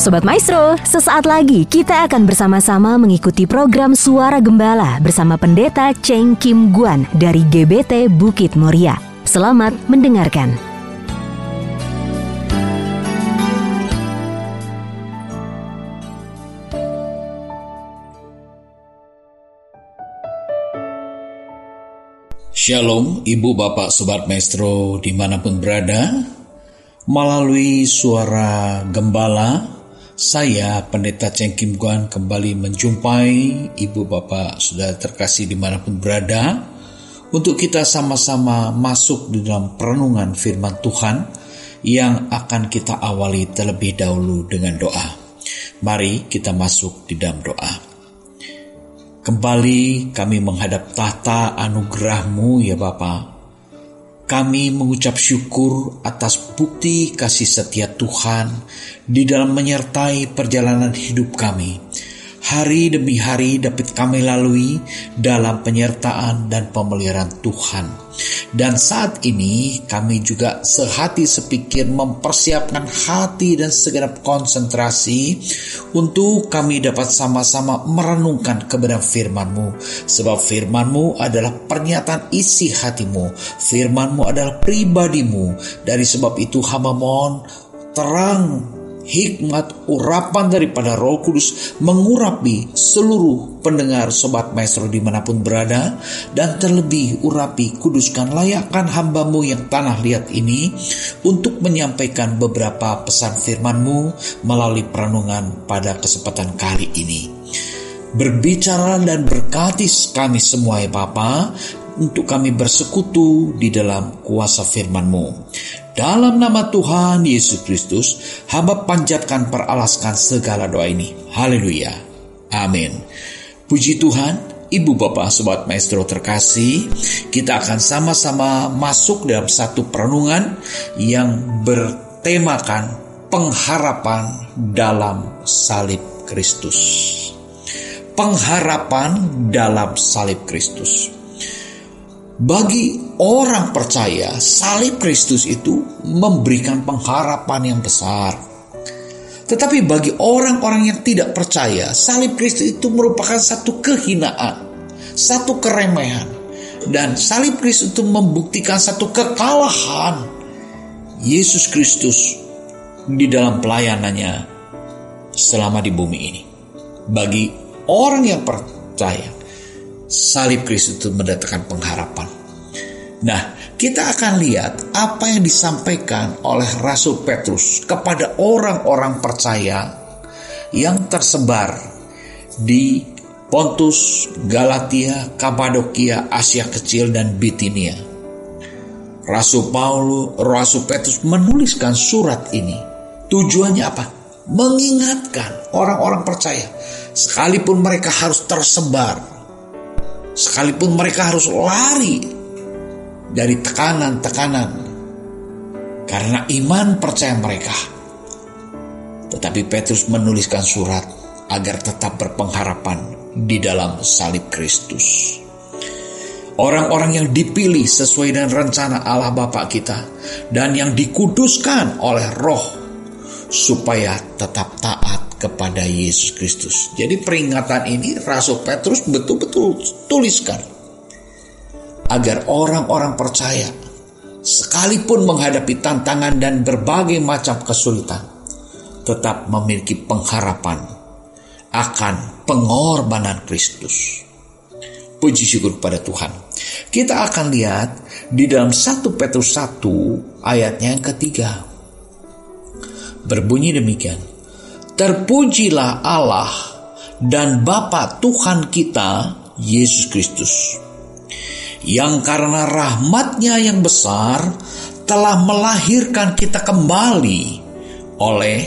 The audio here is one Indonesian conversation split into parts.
Sobat Maestro, sesaat lagi kita akan bersama-sama mengikuti program Suara Gembala bersama Pendeta Cheng Kim Guan dari GBT Bukit Moria. Selamat mendengarkan. Shalom, Ibu Bapak Sobat Maestro di mana pun berada. Melalui suara gembala, saya, Pendeta Cheng Kim Guan, kembali menjumpai Ibu Bapak sudah terkasih di mana pun berada untuk kita sama-sama masuk di dalam perenungan firman Tuhan yang akan kita awali terlebih dahulu dengan doa. Mari kita masuk di dalam doa. Kembali kami menghadap tahta anugerahmu ya Bapak kami mengucap syukur atas bukti kasih setia Tuhan di dalam menyertai perjalanan hidup kami hari demi hari dapat kami lalui dalam penyertaan dan pemeliharaan Tuhan. Dan saat ini kami juga sehati sepikir mempersiapkan hati dan segenap konsentrasi untuk kami dapat sama-sama merenungkan kebenaran firman-Mu. Sebab firman-Mu adalah pernyataan isi hatimu. Firman-Mu adalah pribadimu. Dari sebab itu hamba mohon terang hikmat urapan daripada roh kudus mengurapi seluruh pendengar sobat maestro di mana pun berada dan terlebih urapi kuduskan layakkan hambamu yang tanah liat ini untuk menyampaikan beberapa pesan firmanmu melalui perenungan pada kesempatan kali ini berbicara dan berkati kami semua ya Bapa untuk kami bersekutu di dalam kuasa firman-Mu. Dalam nama Tuhan Yesus Kristus, hamba panjatkan peralaskan segala doa ini. Haleluya. Amin. Puji Tuhan, Ibu Bapak Sobat Maestro terkasih, kita akan sama-sama masuk dalam satu perenungan yang bertemakan pengharapan dalam salib Kristus. Pengharapan dalam salib Kristus. Bagi orang percaya, salib Kristus itu memberikan pengharapan yang besar. Tetapi bagi orang-orang yang tidak percaya, salib Kristus itu merupakan satu kehinaan, satu keremehan. Dan salib Kristus itu membuktikan satu kekalahan Yesus Kristus di dalam pelayanannya selama di bumi ini. Bagi orang yang percaya, salib Kristus itu mendatangkan pengharapan. Nah, kita akan lihat apa yang disampaikan oleh Rasul Petrus kepada orang-orang percaya yang tersebar di Pontus, Galatia, Kapadokia, Asia Kecil, dan Bitinia. Rasul Paulus, Rasul Petrus menuliskan surat ini. Tujuannya apa? Mengingatkan orang-orang percaya, sekalipun mereka harus tersebar sekalipun mereka harus lari dari tekanan-tekanan karena iman percaya mereka. Tetapi Petrus menuliskan surat agar tetap berpengharapan di dalam salib Kristus. Orang-orang yang dipilih sesuai dengan rencana Allah Bapa kita dan yang dikuduskan oleh roh supaya tetap taat kepada Yesus Kristus. Jadi peringatan ini Rasul Petrus betul-betul tuliskan agar orang-orang percaya sekalipun menghadapi tantangan dan berbagai macam kesulitan tetap memiliki pengharapan akan pengorbanan Kristus. Puji syukur pada Tuhan. Kita akan lihat di dalam 1 Petrus 1 ayatnya yang ketiga. Berbunyi demikian. Terpujilah Allah dan Bapa Tuhan kita, Yesus Kristus. Yang karena rahmatnya yang besar telah melahirkan kita kembali oleh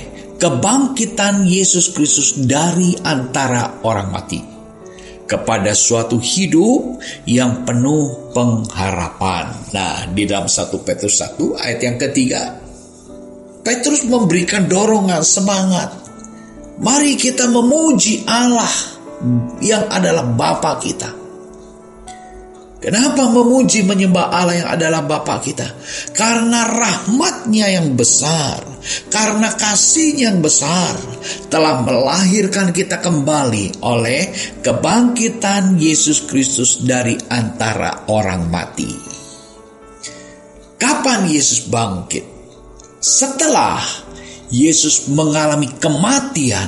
kebangkitan Yesus Kristus dari antara orang mati kepada suatu hidup yang penuh pengharapan. Nah, di dalam 1 Petrus 1 ayat yang ketiga, Petrus memberikan dorongan semangat Mari kita memuji Allah yang adalah Bapa kita. Kenapa memuji menyembah Allah yang adalah Bapa kita? Karena rahmatnya yang besar, karena kasihnya yang besar, telah melahirkan kita kembali oleh kebangkitan Yesus Kristus dari antara orang mati. Kapan Yesus bangkit? Setelah Yesus mengalami kematian,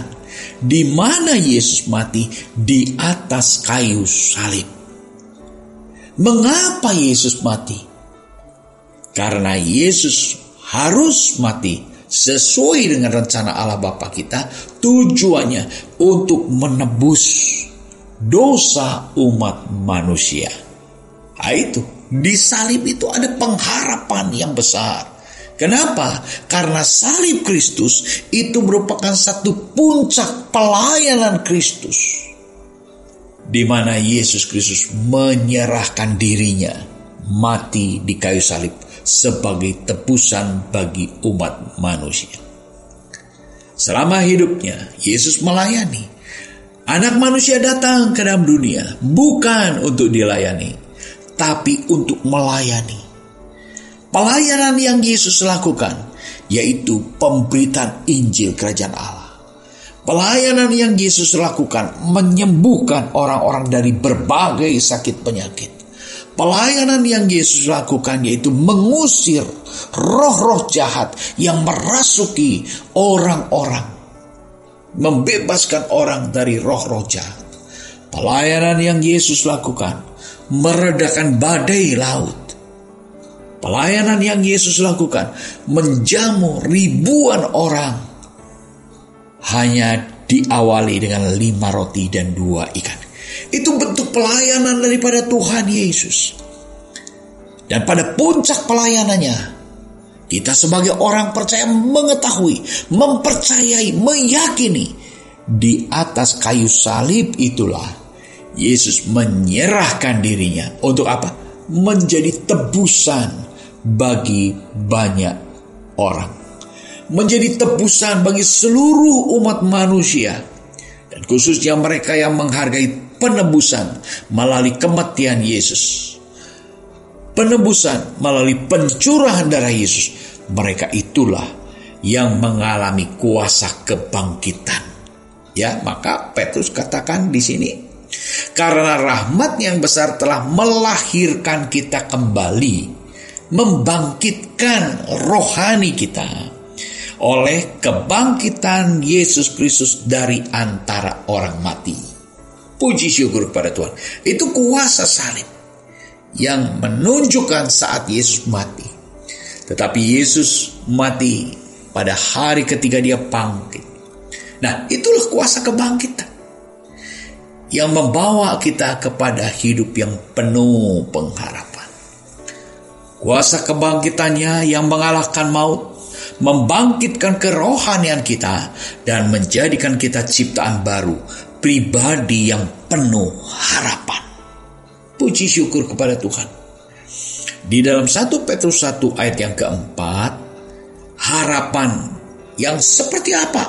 di mana Yesus mati di atas kayu salib. Mengapa Yesus mati? Karena Yesus harus mati sesuai dengan rencana Allah Bapa kita, tujuannya untuk menebus dosa umat manusia. Nah, itu di salib itu ada pengharapan yang besar. Kenapa? Karena salib Kristus itu merupakan satu puncak pelayanan Kristus. Di mana Yesus Kristus menyerahkan dirinya mati di kayu salib sebagai tebusan bagi umat manusia. Selama hidupnya, Yesus melayani. Anak manusia datang ke dalam dunia bukan untuk dilayani, tapi untuk melayani. Pelayanan yang Yesus lakukan yaitu pemberitaan Injil Kerajaan Allah. Pelayanan yang Yesus lakukan menyembuhkan orang-orang dari berbagai sakit penyakit. Pelayanan yang Yesus lakukan yaitu mengusir roh-roh jahat yang merasuki orang-orang. Membebaskan orang dari roh-roh jahat. Pelayanan yang Yesus lakukan meredakan badai laut. Pelayanan yang Yesus lakukan menjamu ribuan orang hanya diawali dengan lima roti dan dua ikan. Itu bentuk pelayanan daripada Tuhan Yesus. Dan pada puncak pelayanannya, kita sebagai orang percaya mengetahui, mempercayai, meyakini di atas kayu salib itulah Yesus menyerahkan dirinya untuk apa? Menjadi tebusan bagi banyak orang. Menjadi tebusan bagi seluruh umat manusia dan khususnya mereka yang menghargai penebusan melalui kematian Yesus. Penebusan melalui pencurahan darah Yesus. Mereka itulah yang mengalami kuasa kebangkitan. Ya, maka Petrus katakan di sini, karena rahmat yang besar telah melahirkan kita kembali, membangkitkan rohani kita oleh kebangkitan Yesus Kristus dari antara orang mati. Puji syukur kepada Tuhan. Itu kuasa salib yang menunjukkan saat Yesus mati. Tetapi Yesus mati pada hari ketiga dia bangkit. Nah, itulah kuasa kebangkitan yang membawa kita kepada hidup yang penuh pengharapan. Kuasa kebangkitannya yang mengalahkan maut, membangkitkan kerohanian kita, dan menjadikan kita ciptaan baru, pribadi yang penuh harapan. Puji syukur kepada Tuhan. Di dalam 1 Petrus 1 ayat yang keempat, harapan yang seperti apa?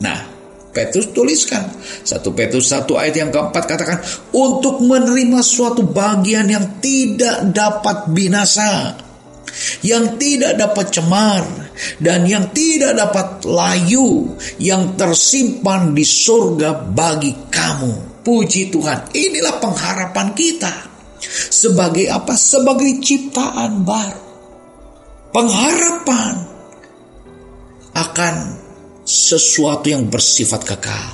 Nah, Petrus tuliskan 1 Petrus 1 ayat yang keempat katakan untuk menerima suatu bagian yang tidak dapat binasa yang tidak dapat cemar dan yang tidak dapat layu yang tersimpan di surga bagi kamu. Puji Tuhan, inilah pengharapan kita. Sebagai apa? Sebagai ciptaan baru. Pengharapan akan sesuatu yang bersifat kekal.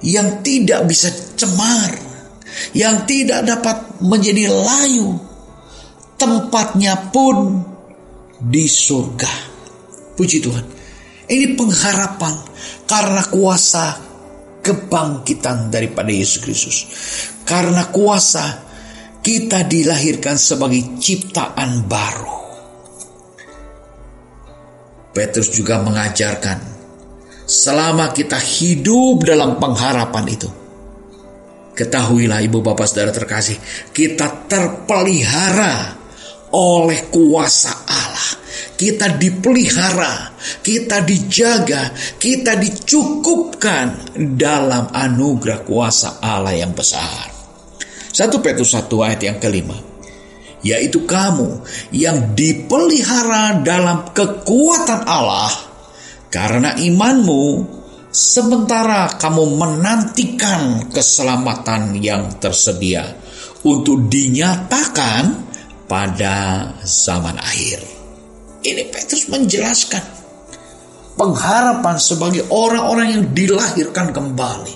Yang tidak bisa cemar. Yang tidak dapat menjadi layu tempatnya pun di surga. Puji Tuhan. Ini pengharapan karena kuasa kebangkitan daripada Yesus Kristus. Karena kuasa kita dilahirkan sebagai ciptaan baru. Petrus juga mengajarkan selama kita hidup dalam pengharapan itu. Ketahuilah ibu bapak saudara terkasih, kita terpelihara oleh kuasa Allah. Kita dipelihara, kita dijaga, kita dicukupkan dalam anugerah kuasa Allah yang besar. 1 Petrus 1 ayat yang kelima. Yaitu kamu yang dipelihara dalam kekuatan Allah Karena imanmu, sementara kamu menantikan keselamatan yang tersedia untuk dinyatakan pada zaman akhir. Ini Petrus menjelaskan pengharapan sebagai orang-orang yang dilahirkan kembali.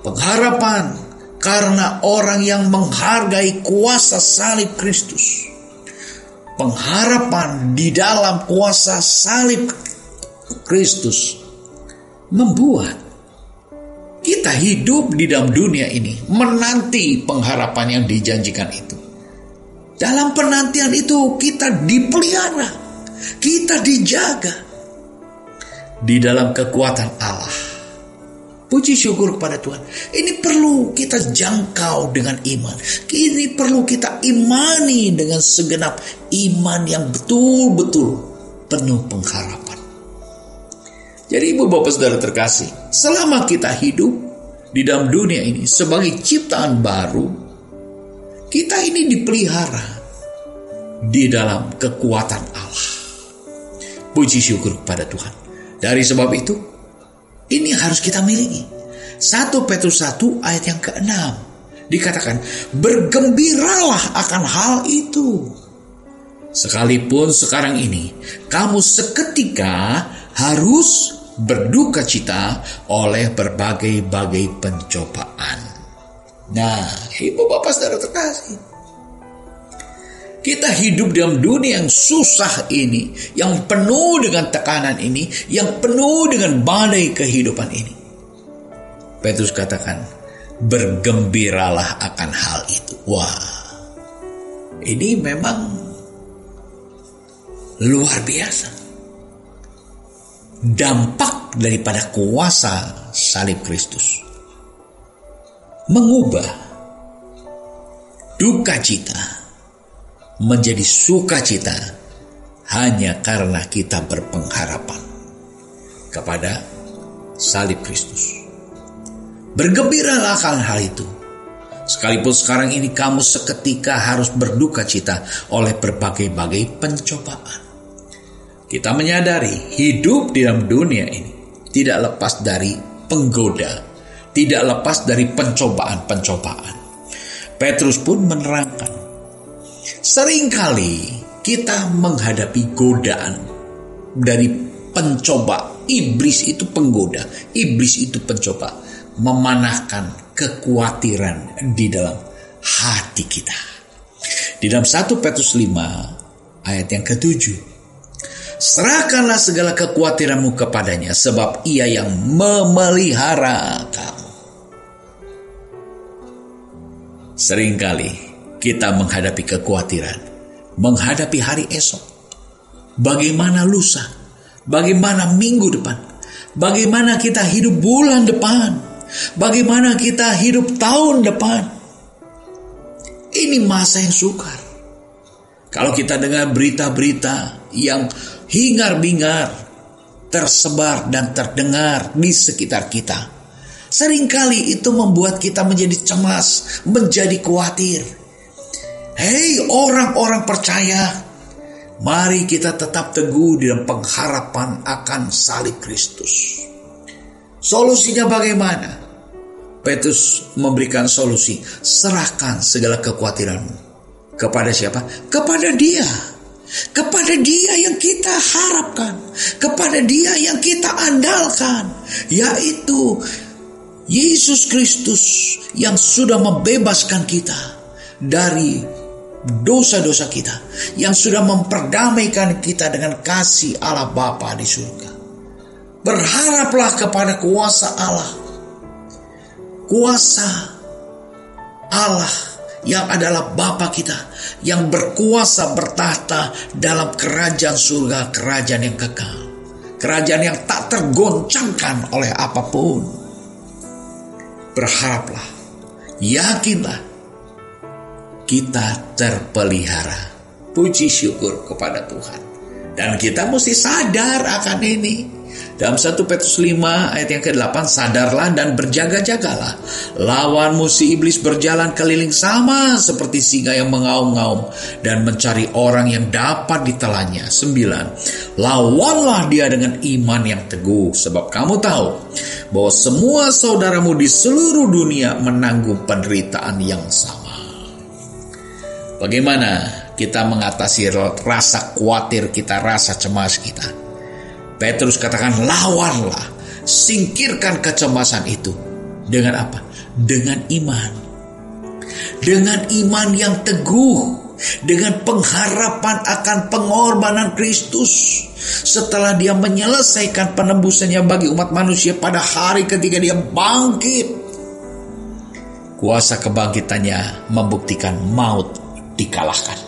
Pengharapan karena orang yang menghargai kuasa salib Kristus. Pengharapan di dalam kuasa salib Kristus membuat kita hidup di dalam dunia ini menanti pengharapan yang dijanjikan itu. Dalam penantian itu kita dipelihara, kita dijaga di dalam kekuatan Allah. Puji syukur kepada Tuhan. Ini perlu kita jangkau dengan iman. Ini perlu kita imani dengan segenap iman yang betul-betul penuh pengharapan. Jadi ibu bapak saudara terkasih, selama kita hidup di dalam dunia ini sebagai ciptaan baru, kita ini dipelihara di dalam kekuatan Allah. Puji syukur kepada Tuhan. Dari sebab itu, ini harus kita miliki. 1 Petrus 1 ayat yang ke-6 dikatakan, bergembiralah akan hal itu. Sekalipun sekarang ini kamu seketika harus berduka cita oleh berbagai-bagai pencobaan. Nah, ibu bapak saudara terkasih. Kita hidup dalam dunia yang susah ini, yang penuh dengan tekanan ini, yang penuh dengan badai kehidupan ini. Petrus katakan, bergembiralah akan hal itu. Wah, ini memang luar biasa. Dampak daripada kuasa salib Kristus mengubah duka cita menjadi sukacita hanya karena kita berpengharapan kepada salib Kristus. Bergembiralah akan hal itu. Sekalipun sekarang ini kamu seketika harus berduka cita oleh berbagai-bagai pencobaan. Kita menyadari hidup di dalam dunia ini tidak lepas dari penggoda tidak lepas dari pencobaan-pencobaan. Petrus pun menerangkan, sering kali kita menghadapi godaan dari pencoba. Iblis itu penggoda, iblis itu pencoba, memanahkan kekhawatiran di dalam hati kita. Di dalam 1 Petrus 5 ayat yang ketujuh, Serahkanlah segala kekhawatiranmu kepadanya sebab ia yang memelihara kamu. Seringkali kita menghadapi kekhawatiran, menghadapi hari esok. Bagaimana lusa? Bagaimana minggu depan? Bagaimana kita hidup bulan depan? Bagaimana kita hidup tahun depan? Ini masa yang sukar. Kalau kita dengar berita-berita yang hingar-bingar tersebar dan terdengar di sekitar kita, Seringkali itu membuat kita menjadi cemas, menjadi khawatir. Hei orang-orang percaya, mari kita tetap teguh dalam pengharapan akan salib Kristus. Solusinya bagaimana? Petrus memberikan solusi, serahkan segala kekhawatiranmu. Kepada siapa? Kepada dia. Kepada dia yang kita harapkan. Kepada dia yang kita andalkan. Yaitu Yesus Kristus yang sudah membebaskan kita dari dosa-dosa kita, yang sudah memperdamaikan kita dengan kasih Allah Bapa di surga. Berharaplah kepada kuasa Allah. Kuasa Allah yang adalah Bapa kita yang berkuasa bertahta dalam kerajaan surga, kerajaan yang kekal. Kerajaan yang tak tergoncangkan oleh apa pun berharaplah, yakinlah, kita terpelihara. Puji syukur kepada Tuhan. Dan kita mesti sadar akan ini. Dalam 1 Petrus 5 ayat yang ke-8 sadarlah dan berjaga-jagalah. Lawan musuh iblis berjalan keliling sama seperti singa yang mengaum-ngaum dan mencari orang yang dapat ditelannya. 9. Lawanlah dia dengan iman yang teguh sebab kamu tahu bahwa semua saudaramu di seluruh dunia menanggung penderitaan yang sama. Bagaimana kita mengatasi rasa khawatir kita, rasa cemas kita? Petrus katakan lawanlah, singkirkan kecemasan itu. Dengan apa? Dengan iman. Dengan iman yang teguh, dengan pengharapan akan pengorbanan Kristus setelah dia menyelesaikan penembusannya bagi umat manusia pada hari ketika dia bangkit. Kuasa kebangkitannya membuktikan maut dikalahkan.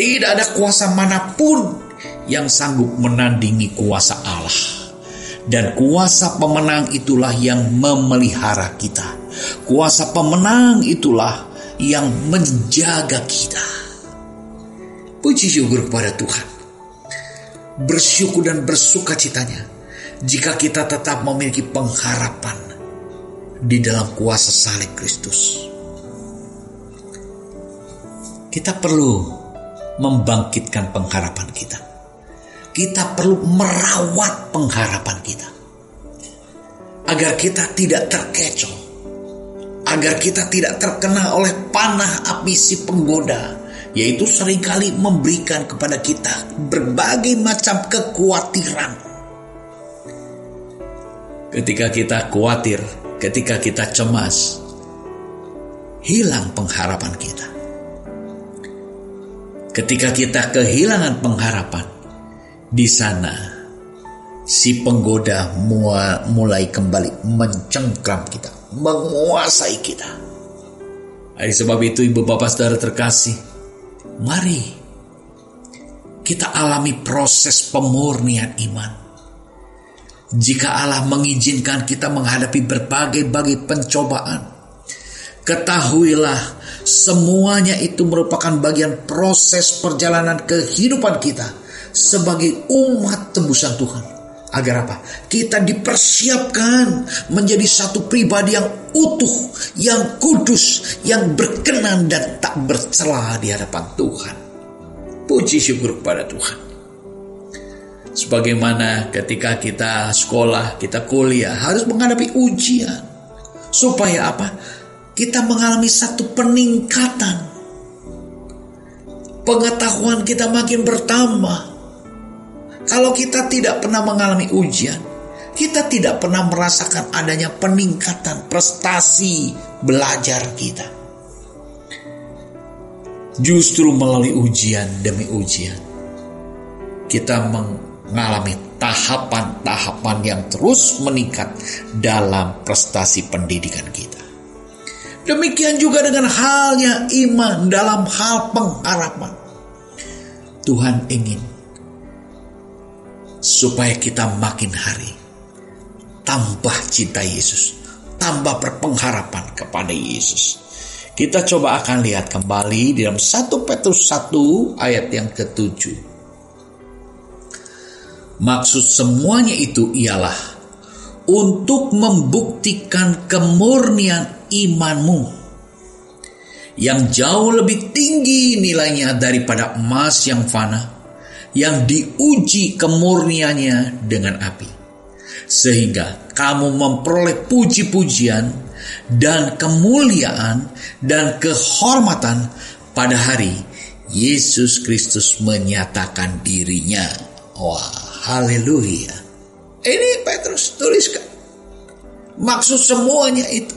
Tidak ada kuasa mana pun yang sanggup menandingi kuasa Allah. Dan kuasa pemenang itulah yang memelihara kita. Kuasa pemenang itulah yang menjaga kita. Puji syukur kepada Tuhan. Bersyukur dan bersuka citanya jika kita tetap memiliki pengharapan di dalam kuasa salib Kristus. Kita perlu membangkitkan pengharapan kita kita perlu merawat pengharapan kita. Agar kita tidak terkecoh. Agar kita tidak terkena oleh panah api si penggoda. Yaitu sering kali memberikan kepada kita berbagai macam kekhawatiran. Ketika kita khawatir, ketika kita cemas, hilang pengharapan kita. Ketika kita kehilangan pengharapan, di sana, si penggoda mulai kembali mencengkram kita, menguasai kita. Oleh sebab itu, ibu bapak saudara terkasih, mari kita alami proses pemurnian iman. Jika Allah mengizinkan kita menghadapi berbagai-bagai pencobaan, ketahuilah semuanya itu merupakan bagian proses perjalanan kehidupan kita sebagai umat tebusan Tuhan. Agar apa? Kita dipersiapkan menjadi satu pribadi yang utuh, yang kudus, yang berkenan dan tak bercelah di hadapan Tuhan. Puji syukur kepada Tuhan. Sebagaimana ketika kita sekolah, kita kuliah, harus menghadapi ujian. Supaya apa? Kita mengalami satu peningkatan. Pengetahuan kita makin bertambah kalau kita tidak pernah mengalami ujian, kita tidak pernah merasakan adanya peningkatan prestasi belajar kita. Justru melalui ujian demi ujian, kita mengalami tahapan-tahapan yang terus meningkat dalam prestasi pendidikan kita. Demikian juga dengan halnya iman dalam hal pengharapan. Tuhan ingin supaya kita makin hari tambah cinta Yesus, tambah berpengharapan kepada Yesus. Kita coba akan lihat kembali di dalam 1 Petrus 1 ayat yang ketujuh. Maksud semuanya itu ialah untuk membuktikan kemurnian imanmu yang jauh lebih tinggi nilainya daripada emas yang fana yang diuji kemurniannya dengan api. Sehingga kamu memperoleh puji-pujian dan kemuliaan dan kehormatan pada hari Yesus Kristus menyatakan dirinya. Wah, haleluya. Ini Petrus tuliskan. Maksud semuanya itu.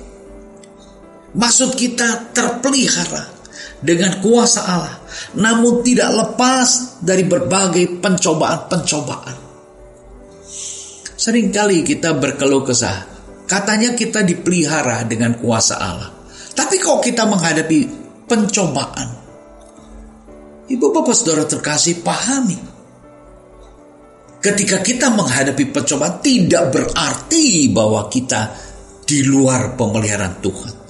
Maksud kita terpelihara dengan kuasa Allah namun tidak lepas dari berbagai pencobaan-pencobaan. Seringkali kita berkeluh kesah, katanya kita dipelihara dengan kuasa Allah. Tapi kok kita menghadapi pencobaan? Ibu bapak saudara terkasih pahami. Ketika kita menghadapi pencobaan tidak berarti bahwa kita di luar pemeliharaan Tuhan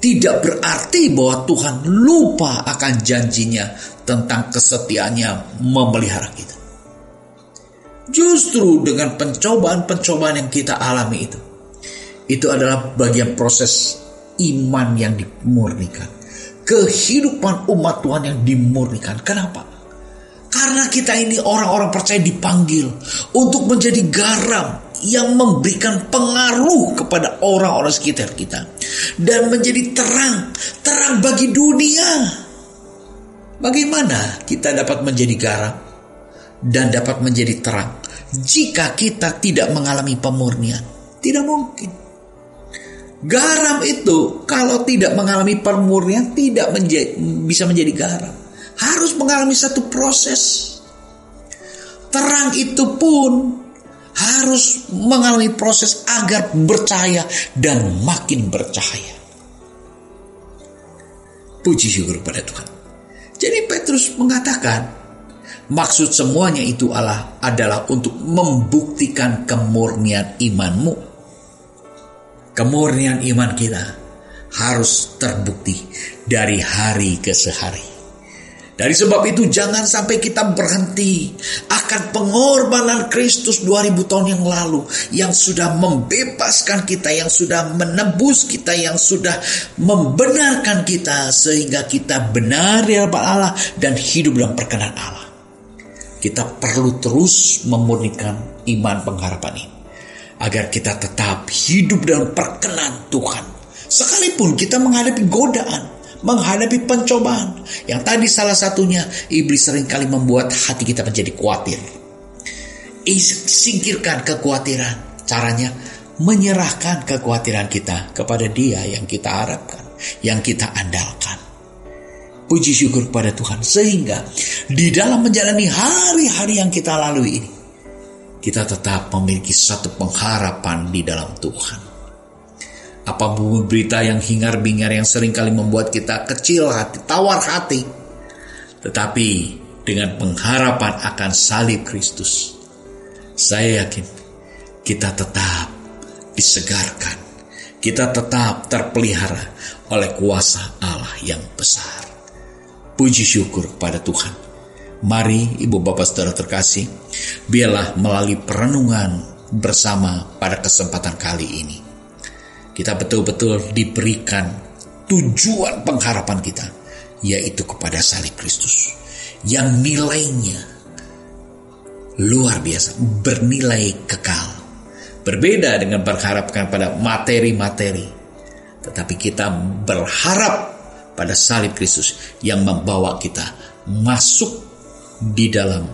tidak berarti bahwa Tuhan lupa akan janjinya tentang kesetiaannya memelihara kita. Justru dengan pencobaan-pencobaan yang kita alami itu, itu adalah bagian proses iman yang dimurnikan. Kehidupan umat Tuhan yang dimurnikan. Kenapa? Karena kita ini orang-orang percaya dipanggil untuk menjadi garam yang memberikan pengaruh kepada orang-orang sekitar kita dan menjadi terang, terang bagi dunia. Bagaimana kita dapat menjadi garam dan dapat menjadi terang jika kita tidak mengalami pemurnian? Tidak mungkin. Garam itu kalau tidak mengalami pemurnian tidak menjadi, bisa menjadi garam. Harus mengalami satu proses. Terang itu pun harus mengalami proses agar bercahaya dan makin bercahaya. Puji syukur pada Tuhan. Jadi Petrus mengatakan, maksud semuanya itu Allah adalah untuk membuktikan kemurnian imanmu kemurnian iman kita harus terbukti dari hari ke sehari. Dari sebab itu jangan sampai kita berhenti akan pengorbanan Kristus 2000 tahun yang lalu yang sudah membebaskan kita, yang sudah menebus kita, yang sudah membenarkan kita sehingga kita benar di hadapan Allah dan hidup dalam perkenan Allah. Kita perlu terus memurnikan iman pengharapan ini agar kita tetap hidup dalam perkenan Tuhan. Sekalipun kita menghadapi godaan, menghadapi pencobaan. Yang tadi salah satunya, iblis sering kali membuat hati kita menjadi khawatir. Singkirkan kekhawatiran. Caranya menyerahkan kekhawatiran kita kepada dia yang kita harapkan, yang kita andalkan. Puji syukur kepada Tuhan. Sehingga di dalam menjalani hari-hari yang kita lalui ini, kita tetap memiliki satu pengharapan di dalam Tuhan. Apa pun berita yang hingar-bingar yang sering kali membuat kita kecil hati, tawar hati. Tetapi dengan pengharapan akan salib Kristus, saya yakin kita tetap disegarkan. Kita tetap terpelihara oleh kuasa Allah yang besar. Puji syukur kepada Tuhan Mari ibu bapak saudara terkasih, biarlah melalui perenungan bersama pada kesempatan kali ini. Kita betul-betul diberikan tujuan pengharapan kita, yaitu kepada salib Kristus. Yang nilainya luar biasa, bernilai kekal. Berbeda dengan berharapkan pada materi-materi. Tetapi kita berharap pada salib Kristus yang membawa kita masuk di dalam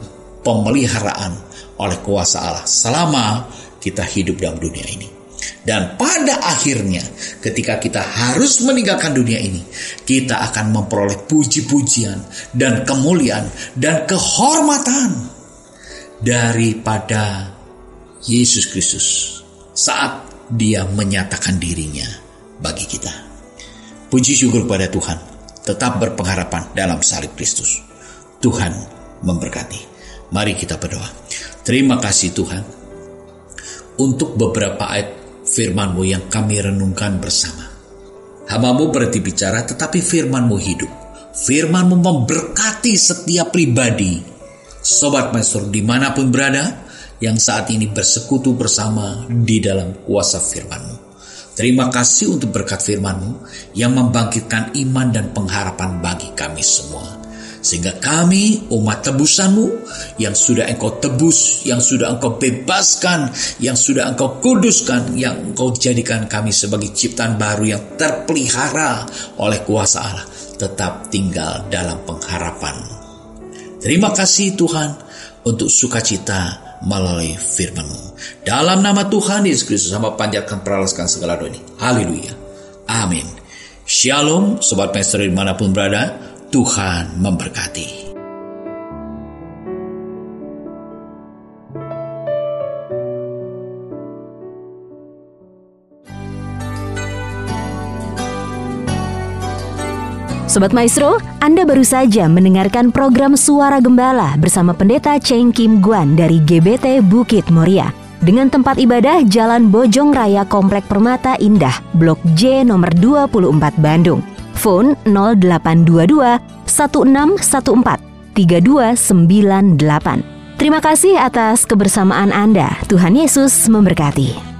pemeliharaan oleh kuasa Allah selama kita hidup dalam dunia ini. Dan pada akhirnya ketika kita harus meninggalkan dunia ini, kita akan memperoleh puji-pujian dan kemuliaan dan kehormatan daripada Yesus Kristus saat dia menyatakan dirinya bagi kita. Puji syukur pada Tuhan, tetap berpengharapan dalam salib Kristus. Tuhan memberkati. Mari kita berdoa. Terima kasih Tuhan untuk beberapa ayat firman-Mu yang kami renungkan bersama. Hamamu berhenti bicara tetapi firman-Mu hidup. Firman-Mu memberkati setiap pribadi. Sobat Maestro di mana pun berada yang saat ini bersekutu bersama di dalam kuasa firman-Mu. Terima kasih untuk berkat firman-Mu yang membangkitkan iman dan pengharapan bagi kami semua. Sehingga kami umat tebusanmu yang sudah engkau tebus, yang sudah engkau bebaskan, yang sudah engkau kuduskan, yang engkau jadikan kami sebagai ciptaan baru yang terpelihara oleh kuasa Allah. Tetap tinggal dalam pengharapan. Terima kasih Tuhan untuk sukacita melalui firman-Mu. Dalam nama Tuhan Yesus Kristus sama panjatkan peralaskan segala doa ini. Haleluya. Amin. Shalom, Sobat Master di mana pun berada. Tuhan memberkati. Sobat Maestro, Anda baru saja mendengarkan program Suara Gembala bersama Pendeta Cheng Kim Guan dari GBT Bukit Moria dengan tempat ibadah Jalan Bojong Raya Komplek Permata Indah, Blok J nomor 24 Bandung. Phone 0822 1614 3298. Terima kasih atas kebersamaan Anda. Tuhan Yesus memberkati.